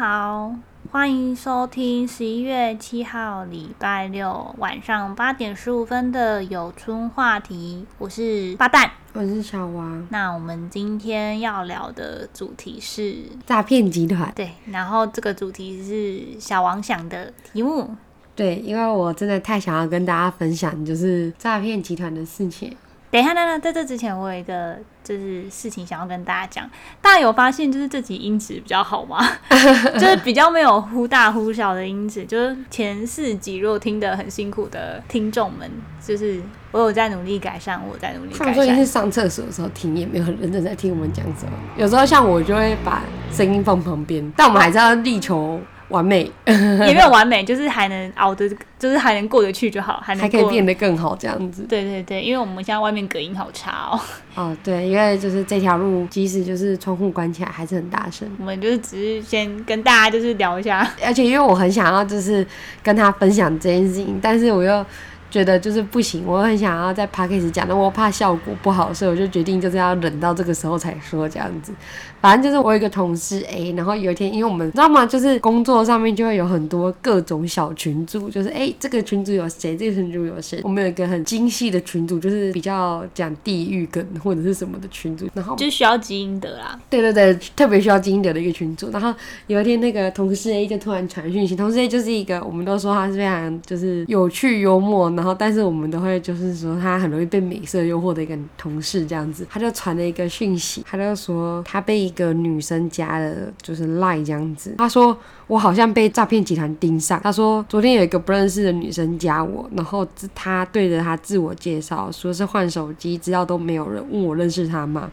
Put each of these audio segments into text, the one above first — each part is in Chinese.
好，欢迎收听十一月七号礼拜六晚上八点十五分的有春话题。我是八蛋，我是小王。那我们今天要聊的主题是诈骗集团。对，然后这个主题是小王想的题目。对，因为我真的太想要跟大家分享，就是诈骗集团的事情。等一下，等等，在这之前，我有一个就是事情想要跟大家讲。大家有发现，就是这集音质比较好吗？就是比较没有忽大忽小的音质。就是前四集如果听得很辛苦的听众们，就是我有在努力改善，我在努力改善。说是上厕所的时候听，也没有很认真在听我们讲什么。有时候像我就会把声音放旁边，但我们还是要力求。完美 也没有完美，就是还能熬得，就是还能过得去就好，还能还可以变得更好这样子。对对对，因为我们现在外面隔音好差哦。哦，对，因为就是这条路，即使就是窗户关起来，还是很大声。我们就是只是先跟大家就是聊一下，而且因为我很想要就是跟他分享这件事情，但是我又。觉得就是不行，我很想要在 p a c k a g e 讲，但我怕效果不好，所以我就决定就是要忍到这个时候才说这样子。反正就是我有一个同事 A，然后有一天，因为我们知道吗？就是工作上面就会有很多各种小群组，就是哎，这个群组有谁，这个群组有谁。我们有一个很精细的群组，就是比较讲地域梗或者是什么的群组，然后就需要基因德啦。对对对，特别需要基因德的一个群组。然后有一天，那个同事 A 就突然传讯息，同事 A 就是一个我们都说他是非常就是有趣幽默。然后，但是我们都会就是说他很容易被美色诱惑的一个同事这样子，他就传了一个讯息，他就说他被一个女生加了，就是赖这样子。他说我好像被诈骗集团盯上。他说昨天有一个不认识的女生加我，然后他对着他自我介绍，说是换手机，知道都没有人，问我认识他吗？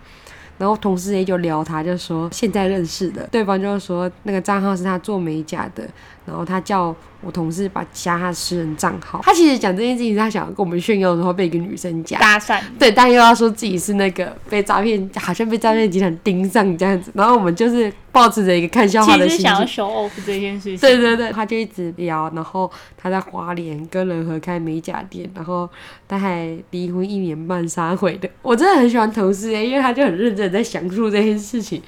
然后同事也就聊他，就说现在认识的，对方就说那个账号是他做美甲的，然后他叫。我同事把加他私人账号，他其实讲这件事情，他想要跟我们炫耀的时候，被一个女生加搭讪，对，但又要说自己是那个被诈骗，好像被诈骗集团盯上这样子。然后我们就是抱持着一个看笑话的心情，想要 show off 这件事情。对对对，他就一直聊，然后他在花莲跟人合开美甲店，然后他还离婚一年半杀回的。我真的很喜欢同事因为他就很认真在讲述这件事情，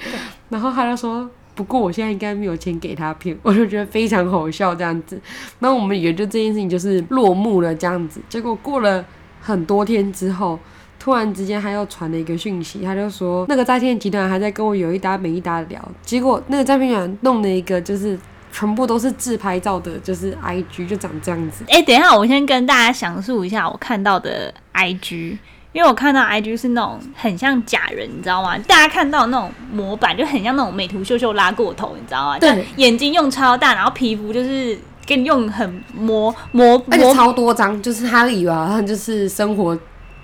然后他就说。不过我现在应该没有钱给他骗，我就觉得非常好笑这样子。那我们也就这件事情就是落幕了这样子。结果过了很多天之后，突然之间他又传了一个讯息，他就说那个诈骗集团还在跟我有一搭没一搭的聊。结果那个诈骗集团弄了一个就是全部都是自拍照的，就是 I G 就长这样子。哎，等一下，我先跟大家详述一下我看到的 I G。因为我看到 IG 是那种很像假人，你知道吗？大家看到那种模板就很像那种美图秀秀拉过头，你知道吗？对，眼睛用超大，然后皮肤就是给你用很磨磨，而且超多张，就是他以为好像就是生活。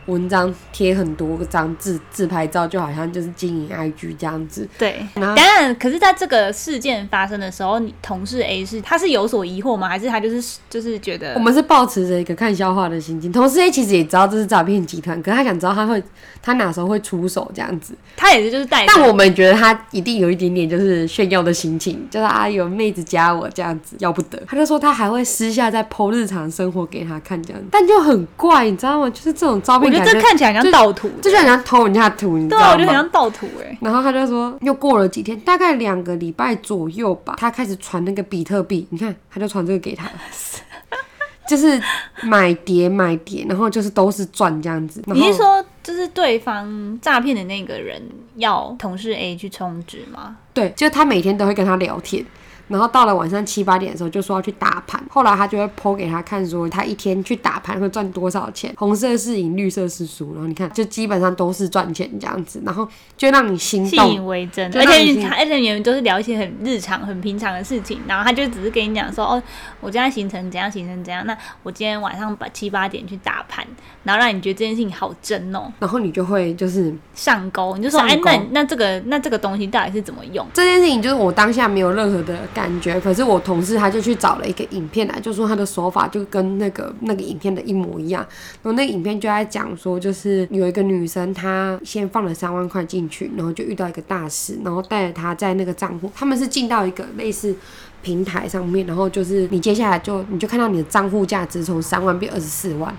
文章贴很多张自自拍照，就好像就是经营 IG 这样子。对，当然，可是在这个事件发生的时候，你同事 A 是他是有所疑惑吗？还是他就是就是觉得我们是抱持着一个看笑话的心情。同事 A 其实也知道这是诈骗集团，可是他想知道他会他哪时候会出手这样子。他也是就是带，但我们觉得他一定有一点点就是炫耀的心情，就是啊有妹子加我这样子，要不得。他就说他还会私下再 PO 日常生活给他看这样子，但就很怪，你知道吗？就是这种照片。觉得这看起来像盗图，这就很像偷人家图，你知道吗？对，我觉得很像盗图哎。然后他就说，又过了几天，大概两个礼拜左右吧，他开始传那个比特币，你看，他就传这个给他，就是买碟买碟，然后就是都是赚这样子。你是说，就是对方诈骗的那个人要同事 A 去充值吗？对，就他每天都会跟他聊天。然后到了晚上七八点的时候，就说要去打盘。后来他就会剖给他看，说他一天去打盘会赚多少钱。红色是赢，绿色是输。然后你看，就基本上都是赚钱这样子。然后就让你心动，信以为真。而且而且你们都是聊一些很日常、很平常的事情。然后他就只是跟你讲说：“哦，我今天行程怎样，行程怎样。那我今天晚上把七八点去打盘，然后让你觉得这件事情好真哦。然后你就会就是上钩，你就说：哎，那那这个那这个东西到底是怎么用？这件事情就是我当下没有任何的感觉，可是我。同事他就去找了一个影片来，就说他的手法就跟那个那个影片的一模一样。然后那个影片就在讲说，就是有一个女生，她先放了三万块进去，然后就遇到一个大师，然后带着她在那个账户，他们是进到一个类似平台上面，然后就是你接下来就你就看到你的账户价值从三万变二十四万，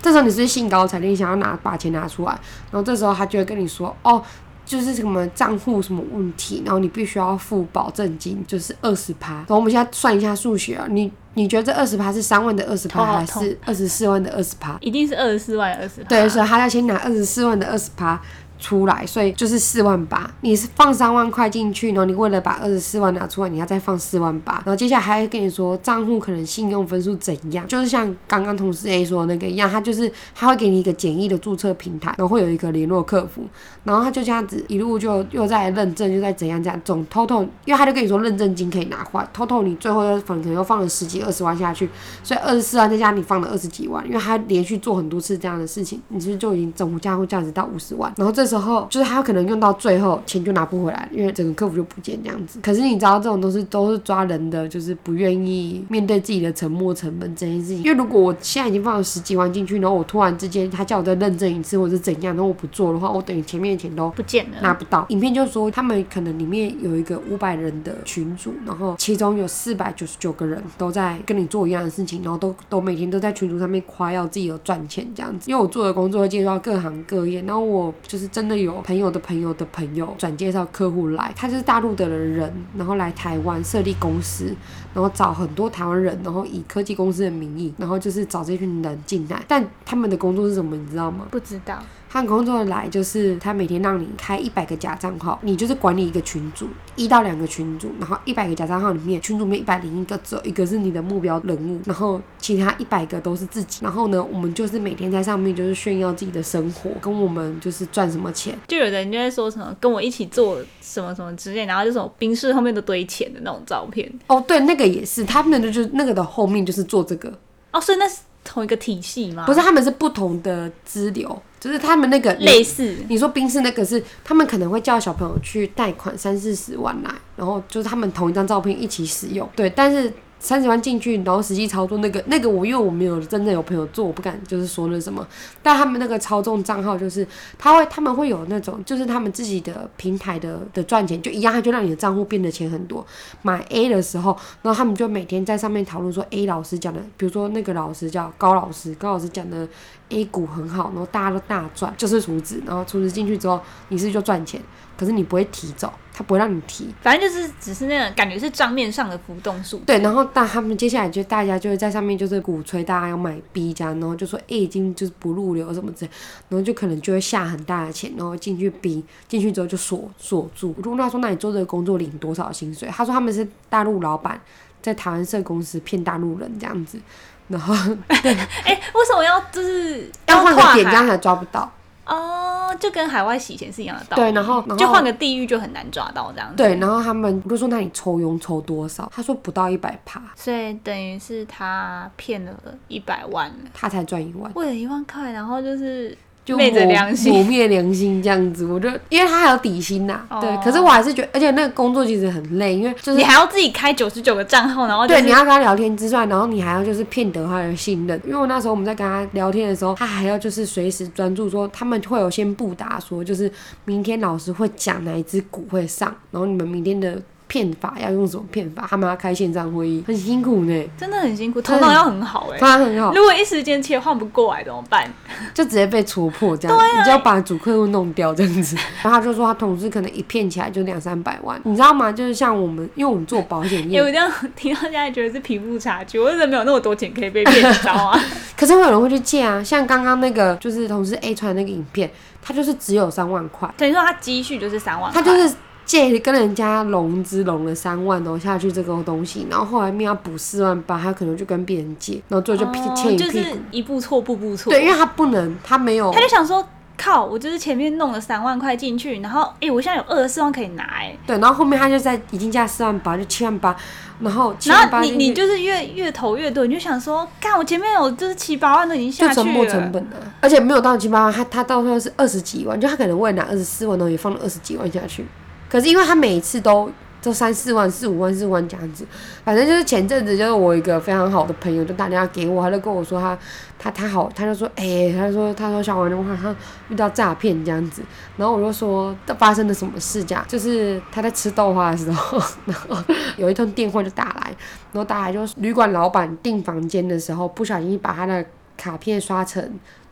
这时候你是兴高采烈想要拿把钱拿出来，然后这时候他就会跟你说，哦。就是什么账户什么问题，然后你必须要付保证金，就是二十趴。然后我们现在算一下数学啊，你你觉得这二十趴是三万的二十趴，还是二十四万的二十趴？一定是二十四万二十趴。对，所以他要先拿二十四万的二十趴出来，所以就是四万八。你是放三万块进去，然后你为了把二十四万拿出来，你要再放四万八。然后接下来还会跟你说账户可能信用分数怎样，就是像刚刚同事 A 说的那个一样，他就是他会给你一个简易的注册平台，然后会有一个联络客服，然后他就这样子一路就又在认证，又在怎样怎样，总 total，因为他就跟你说认证金可以拿回来，total 你最后又可能又放了十几二十万下去，所以二十四万再加你放了二十几万，因为他连续做很多次这样的事情，你是不是就已经总价会价值到五十万？然后这时候就是他可能用到最后钱就拿不回来，因为整个客服就不见这样子。可是你知道这种都是都是抓人的，就是不愿意面对自己的沉没成本这件事情。因为如果我现在已经放了十几万进去，然后我突然之间他叫我再认证一次或者是怎样，然后我不做的话，我等于前面的钱都不见了。拿不到。影片就说他们可能里面有一个五百人的群组，然后其中有四百九十九个人都在跟你做一样的事情，然后都都每天都在群组上面夸耀自己有赚钱这样子。因为我做的工作会介绍各行各业，然后我就是真真的有朋友的朋友的朋友转介绍客户来，他就是大陆的人，然后来台湾设立公司，然后找很多台湾人，然后以科技公司的名义，然后就是找这群人进来，但他们的工作是什么，你知道吗？不知道，他工作的来就是他每天让你开一百个假账号，你就是管理一个群组，一到两个群组，然后一百个假账号里面，群组里面一百零一个只有一个是你的目标人物，然后其他一百个都是自己。然后呢，我们就是每天在上面就是炫耀自己的生活，跟我们就是赚什么钱。就有人就在说什么跟我一起做什么什么之类，然后就什么冰室后面都堆钱的那种照片。哦，对，那个也是，他们的就是那个的后面就是做这个，哦，所以那是同一个体系吗？不是，他们是不同的支流，就是他们那个类似。你说冰室那个是他们可能会叫小朋友去贷款三四十万来，然后就是他们同一张照片一起使用，对，但是。三十万进去，然后实际操作那个那个我因为我没有真正有朋友做，我不敢就是说那什么。但他们那个操纵账号就是他会他们会有那种就是他们自己的平台的的赚钱就一样，他就让你的账户变得钱很多。买 A 的时候，然后他们就每天在上面讨论说 A 老师讲的，比如说那个老师叫高老师，高老师讲的 A 股很好，然后大家都大赚，就是储值，然后储值进去之后，你是就赚钱？可是你不会提走，他不会让你提。反正就是只是那种感觉是账面上的浮动数。对，然后但他们接下来就大家就会在上面就是鼓吹大家要买 B 加，然后就说 A 已经就是不入流什么之类，然后就可能就会下很大的钱，然后进去 B 进去之后就锁锁住。我就问他说：“那你做这个工作领多少薪水？”他说他们是大陆老板在台湾设公司骗大陆人这样子，然后哎、为什么要就是要换个点这样海才抓不到。哦，就跟海外洗钱是一样的道理。对，然后就换个地域就很难抓到这样子。对，然后他们我就说那你抽佣抽多少？他说不到一百趴，所以等于是他骗了一百万，他才赚一万。为了一万块，然后就是就昧着良心。抹灭良心这样子，我就因为他还有底薪呐、哦。对，可是我还是觉得，而且那个工作其实很累，因为就是你还要自己开九十九个账号，然后、就是、对，你要跟他聊天之外，然后你还要就是骗得他的信任，因为我那时候我们在跟他聊天的时候，他还要就是随时专注说，他们会有先布达说，就是明天老师会讲哪一只股会上，然后你们明天的骗法要用什么骗法，他们要开线上会议，很辛苦呢，真的很辛苦，头脑要很好哎、当然很好，如果一时间切换不过来怎么办？就直接被戳破这样，你就要把主客户弄掉这样子。然后他就说他同事可能一骗起来就两三百万，你知道吗？就是像我们，因为我们做保险业因 为，我这样听到现在觉得是贫富差距，我真的没有那么多钱可以被骗，到啊？可是会有人会去借啊，像刚刚那个就是同事 A 传的那个影片，他就是只有三万块，等于说他积蓄就是三万块，他就是借跟人家融资融了三万然后下去这个东西，然后后来面要补四万八，他可能就跟别人借，然后最后就哦欠一屁股。就是一步错步步错。对，因为他不能，他没有他就想说，靠，我就是前面弄了三万块进去，然后哎、诶我现在有二十四万可以拿、哎，对，然后后面他就在已经加四万八，就七万八，然后七然后你万八进去你就是越越投越多，你就想说，看我前面有就是七八万都已经下去就沉成本啊，而且没有到七八万，他他到时候是二十几万，就他可能为了拿二十四万，然后也放了二十几万下去。可是因为他每次都都三四万、四五万、四五万这样子，反正就是前阵子就是我一个非常好的朋友就打电话给我，他就跟我说他他他好，他就说哎、他说他说小王我好像遇到诈骗这样子，然后我就说发生了什么事这样，就是他在吃豆花的时候，然后有一通电话就打来，然后打来就是旅馆老板订房间的时候不小心把他的卡片刷成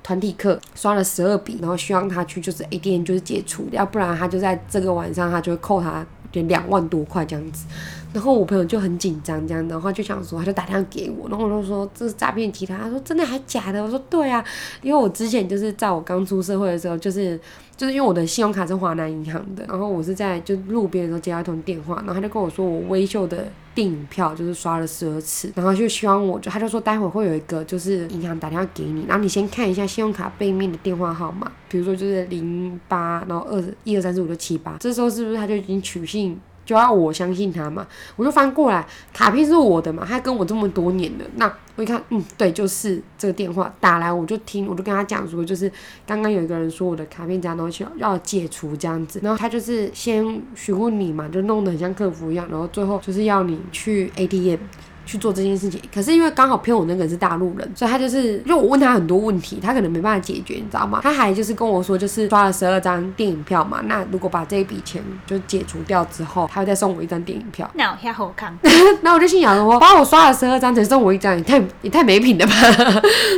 团体课刷了十二笔，然后希望他去就是 ADN 就是解除，要不然他就在这个晚上他就会扣他两万多块这样子。然后我朋友就很紧张，这样，然后就想说，他就打电话给我，然后我就说这是诈骗集团，他说真的还假的？我说对啊，因为我之前就是在我刚出社会的时候，就是就是因为我的信用卡是华南银行的，然后我是在就路边的时候接到一通电话，然后他就跟我说我微秀的电影票就是刷了十二次，然后就希望我就他就说待会会有一个就是银行打电话给你，然后你先看一下信用卡背面的电话号码，比如说就是零八，然后二一二三四五六七八，这时候是不是他就已经取信？就要我相信他嘛，我就翻过来，卡片是我的嘛，他跟我这么多年了，那我一看，嗯，对，就是这个电话打来，我就听，我就跟他讲说，就是刚刚有一个人说我的卡片这样东西要解除这样子，然后他就是先询问你嘛，就弄得很像客服一样，然后最后就是要你去 ATM。去做这件事情，可是因为刚好骗我那个人是大陆人，所以他就是因为我问他很多问题，他可能没办法解决，你知道吗？他还就是跟我说，就是刷了十二张电影票嘛，那如果把这一笔钱就解除掉之后，他会再送我一张电影票。那我下好看。那我就心想说，帮我刷了十二张才送我一张，也太也太没品了吧？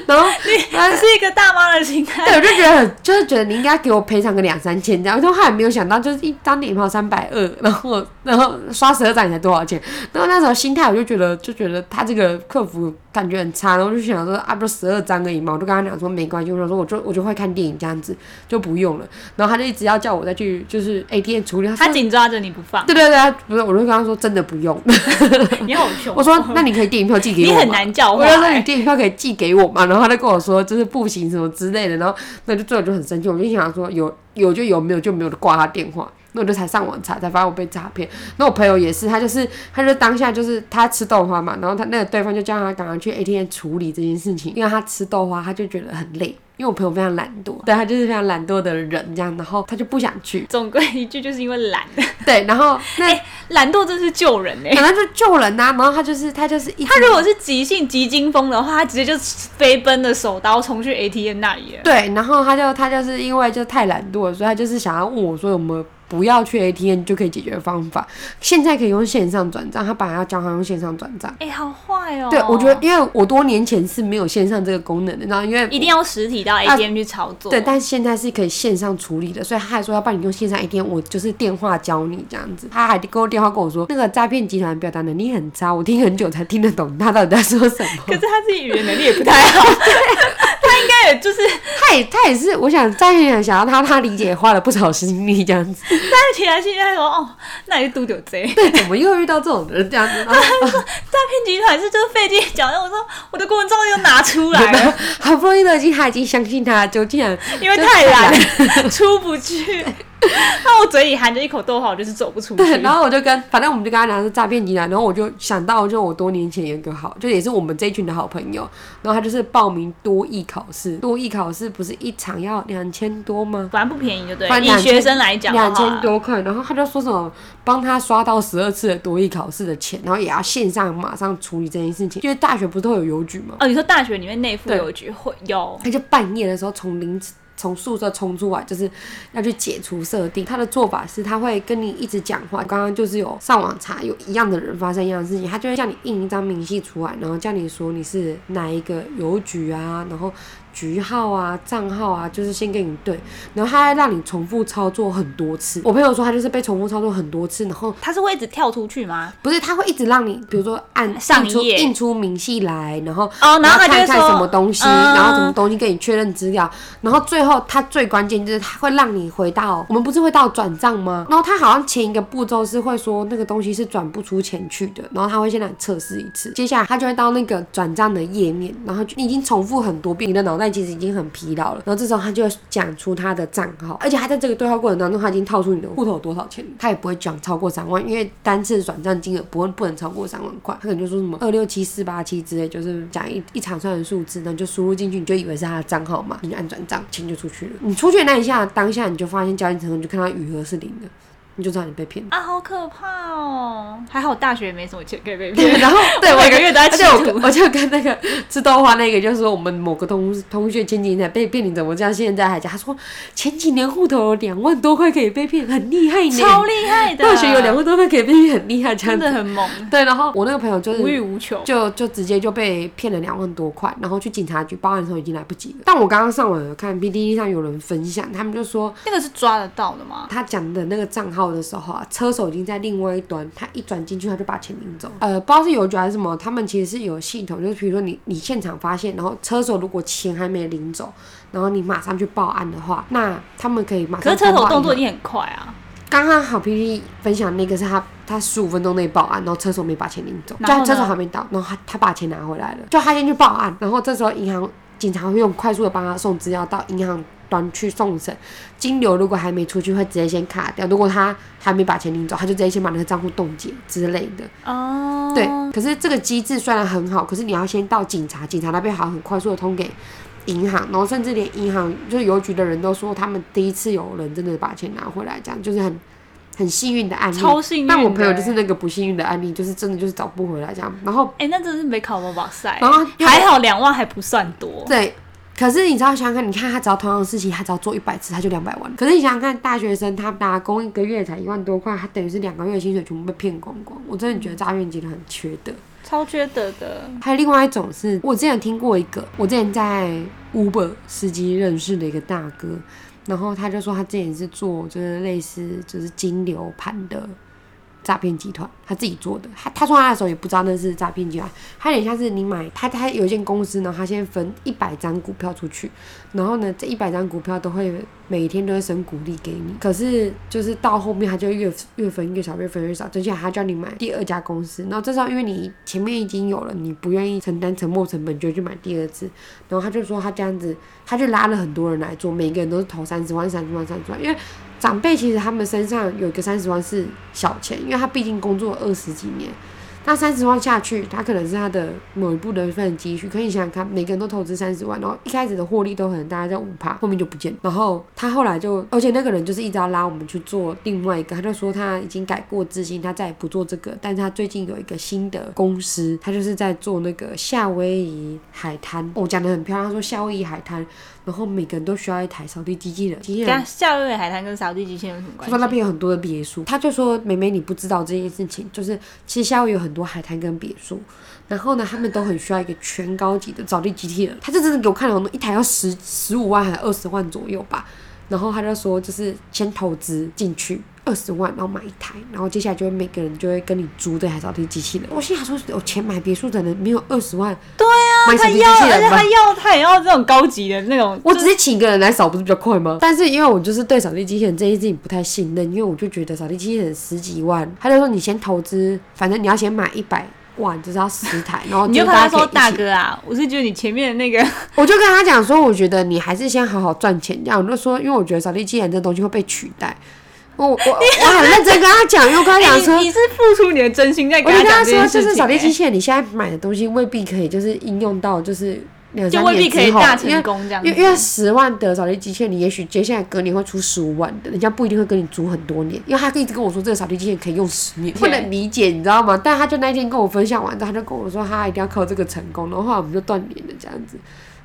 然后你是一个大妈的心态，对，我就觉得就是觉得你应该给我赔偿个两三千这样。然后他也没有想到，就是一张电影票三百二，然后然后刷十二张你才多少钱？然后那时候心态我就觉得就。觉得他这个客服感觉很差，然后就想说啊，不十二张而已嘛，我就跟他讲说没关系，我说我就我就会看电影这样子就不用了，然后他就一直要叫我再去就是 ATM 处理，他紧抓着你不放。对对对，不是，我就跟他说真的不用。你好凶。我说那你可以电影票寄给我。你很难叫。我就说你电影票可以寄给我嘛，然后他就跟我说就是不行什么之类的，然后那就最后就很生气，我就想说有有就有，没有就没有的，挂他电话。那我就才上网查，才发现我被诈骗。那我朋友也是，他就是，他就当下就是他吃豆花嘛，然后他那个对方就叫他赶快去 ATM 处理这件事情，因为他吃豆花，他就觉得很累。因为我朋友非常懒惰，对他就是非常懒惰的人，这样，然后他就不想去。总归一句，就是因为懒。对，然后那懒惰真是救人哎，可能就救人呐。然后他就是他就是他如果是急性急惊风的话，他直接就飞奔的手刀冲去 ATM 那里。对，然后他就他就是因为就太懒惰，所以他就是想要问我说有没有。不要去 ATM 就可以解决的方法，现在可以用线上转账，他本来要教他用线上转账。哎，好坏哦！对，我觉得因为我多年前是没有线上这个功能的，然后因为一定要实体到 ATM 去操作。对，但是现在是可以线上处理的，所以他还说要帮你用线上 ATM，我就是电话教你这样子。他还给我电话跟我说，那个诈骗集团表达能力很差，我听很久才听得懂他到底在说什么。可是他自己语言能力也不太好。他应该也就是，他也他也是，我想在想想要他他理解花了不少心力这样子。但是起来现在说哦，那你是嘟丢贼。对，怎么又遇到这种人这样子？他说诈骗集团是就是费劲讲，我说我的公文照又拿出来了，好不容易都已经他已经相信他，就竟然因为太懒出不去。那我嘴里含着一口豆花，我就是走不出去。对，然后我就跟，反正我们就跟他讲是诈骗集团，然后我就想到，就我多年前有一个好，就也是我们这一群的好朋友，然后他就是报名多艺考试，多艺考试不是一场要两千多吗？反正不便宜，就对。以学生来讲，两千多块，然后他就说什么帮他刷到十二次的多艺考试的钱，然后也要线上马上处理这件事情，因为大学不是都有邮局吗？哦，你说大学里面内附邮局会有？他就半夜的时候从凌晨。从宿舍冲出来，就是要去解除设定。他的做法是，他会跟你一直讲话。刚刚就是有上网查，有一样的人发生一样的事情，他就会叫你印一张明细出来，然后叫你说你是哪一个邮局啊，然后。局号啊，账号啊，就是先给你对，然后他还让你重复操作很多次。我朋友说他就是被重复操作很多次，然后他是会一直跳出去吗？不是，他会一直让你，比如说按上一页印出明细来，然后哦，然后看看什么东西，然后什么东西跟你确认资料，然后最后他最关键就是他会让你回到我们不是会到转账吗？然后他好像前一个步骤是会说那个东西是转不出钱去的，然后他会先来测试一次，接下来他就会到那个转账的页面，然后你已经重复很多遍，你的脑但其实已经很疲劳了，然后这时候他就讲出他的账号，而且他在这个对话过程当中，他已经套出你的户头多少钱，他也不会讲超过三万，因为单次转账金额不会不能超过三万块，他可能就说什么二六七四八七之类，就是讲一一长串的数字，然后就输入进去，你就以为是他的账号嘛，你就按转账，钱就出去了。你出去那一下，当下你就发现交易成功，就看到余额是零的。你就知道你被骗。啊，好可怕哦！还好大学没什么钱可以被对，骗，然后 对我每个月都在而且我。我就跟那个吃豆花那个，就是说我们某个同同学前几年才被骗，你怎么这样现在还讲？他说前几年户头有两万多块可以被骗，很厉害呢。超厉害的，大学有两万多块可以被骗，很厉害，这样子。真的很猛，对，然后我那个朋友就是无欲。无求。就就直接就被骗了两万多块，然后去警察局报案的时候已经来不及了。但我刚刚上网有看 PDD 上有人分享，他们就说那个是抓得到的吗？他讲的那个账号的时候啊，车手已经在另外一端，他一转进去他就把钱领走。呃，不知道是邮局还是什么，他们其实是有系统，就是比如说你你现场发现，然后车手如果钱还没领走，然后你马上去报案的话，那他们可以马上可是车手动作一定很快啊，刚刚好 PPT 分享那个是他他十五分钟内报案，然后车手没把钱领走，就车手还没到，然后他他把钱拿回来了，就他先去报案，然后这时候银行警察会用快速的帮他送资料到银行端去送审，金流如果还没出去会直接先卡掉，如果他还没把钱领走，他就直接先把那个账户冻结之类的。哦，对，可是这个机制虽然很好，可是你要先到警察，警察那边还要很快速的通给银行，然后甚至连银行就是邮局的人都说，他们第一次有人真的把钱拿回来，这样就是很很幸运的案例。超幸运。但我朋友就是那个不幸运的案例，就是真的就是找不回来这样。然后哎、那真的是没考过哇塞，然后还好两万还不算多。对，可是你知道想想看，你看他只要同样的事情，他只要做一百次，他就两百万。可是你想想看，大学生他打工一个月才一万多块，他等于是两个月的薪水全部被骗光光。我真的觉得诈骗集团很缺德。超缺德的，还有另外一种是我之前听过一个，我之前在 Uber 司机认识的一个大哥，然后他就说他之前是做就是类似就是金流盘的诈骗集团，他自己做的。他他说他的时候也不知道那是诈骗集团，他有点像是你买他他有一间公司呢，他先分一百张股票出去，然后呢这一百张股票都会每天都会升股利给你，可是就是到后面他就越越分越少，越分越少，接下来他叫你买第二家公司，然后这时候因为你前面已经有了，你不愿意承担沉没成本，就去买第二次，然后他就说他这样子，他就拉了很多人来做，每个人都是投三十万、三十万、三十万，因为长辈其实他们身上有一个三十万是小钱，因为他毕竟工作二十几年。那三十万下去，他可能是他的某一部的份积蓄。可以想想看，每个人都投资三十万，然后一开始的获利都很大概在五趴，后面就不见了。然后他后来就，而且那个人就是一直要拉我们去做另外一个，他就说他已经改过自新，他再也不做这个。但是他最近有一个新的公司，他就是在做那个夏威夷海滩。我、讲的很漂亮，他说夏威夷海滩，然后每个人都需要一台扫地机器人，机器人夏威夷海滩跟扫地机器人有什么关他说那？边有很多的别墅，他就说美美你不知道这件事情，就是其实夏威夷有很很多海滩跟别墅，然后呢他们都很需要一个全高级的扫地机器人，他就真的给我看了一台要十十五万还是二十万左右吧，然后他就说就是先投资进去。二十万，然后买一台，然后接下来就会每个人就会跟你租这台扫地机器人。我心想说，有钱买别墅的人没有二十万，对啊，他要，器人吧而且他？要，他也要这种高级的那种。我只是请一个人来扫，不是比较快吗？但是因为我就是对扫地机器人这件事情不太信任，因为我就觉得扫地机器人十几万，他就说你先投资，反正你要先买一百万，就是要十台，然后 你就跟他说：“大，哥啊，我是觉得你前面的那个，我就跟他讲说，我觉得你还是先好好赚钱，这样我就说，因为我觉得扫地机器人这东西会被取代。我我我很认真跟他讲，因为我跟他讲说你，你是付出你的真心在跟他说，就是扫地机器人，你现在买的东西未必可以就是应用到就是两就三未必可以年之后，因为大成功这样子。因为因为十万的扫地机器人，你也许接下来隔年会出十五万的，人家不一定会跟你租很多年，因为他一直跟我说这个扫地机器人可以用十年，不能理解，你知道吗？但他就那天跟我分享完之后，他就跟我说他一定要靠这个成功，然后后来我们就断联了这样子。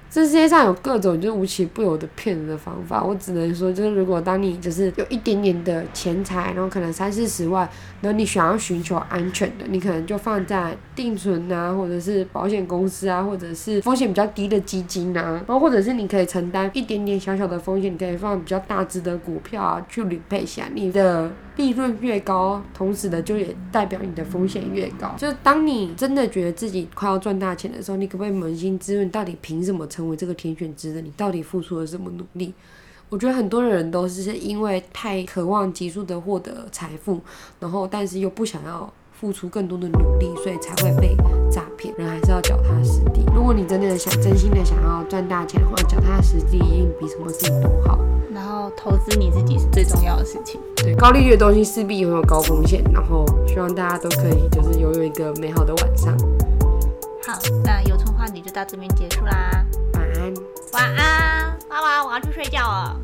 这世界上有各种就是无奇不有的骗人的方法，我只能说，就是如果当你就是有一点点的钱财，然后可能三四十万，然后你想要寻求安全的，你可能就放在定存啊，或者是保险公司啊，或者是风险比较低的基金啊，然后或者是你可以承担一点点小小的风险，你可以放比较大只的股票啊去理配下，你的利润越高，同时的就也代表你的风险越高。就是当你真的觉得自己快要赚大钱的时候，你可不可以扪心自问，到底凭什么成为这个天选之人？你到底付出了什么努力？我觉得很多人都是因为太渴望急速的获得财富，然后但是又不想要付出更多的努力，所以才会被诈骗。人还是要脚踏实地。如果你真的想真心的想要赚大钱的话，脚踏实地一定比什么事情都好。然后投资你自己是最重要的事情。对，高利率的东西势必会有高风险，然后希望大家都可以就是拥有一个美好的晚上。好，那有春话题就到这边结束啦，晚安。晚安，妈妈，我要去睡觉了。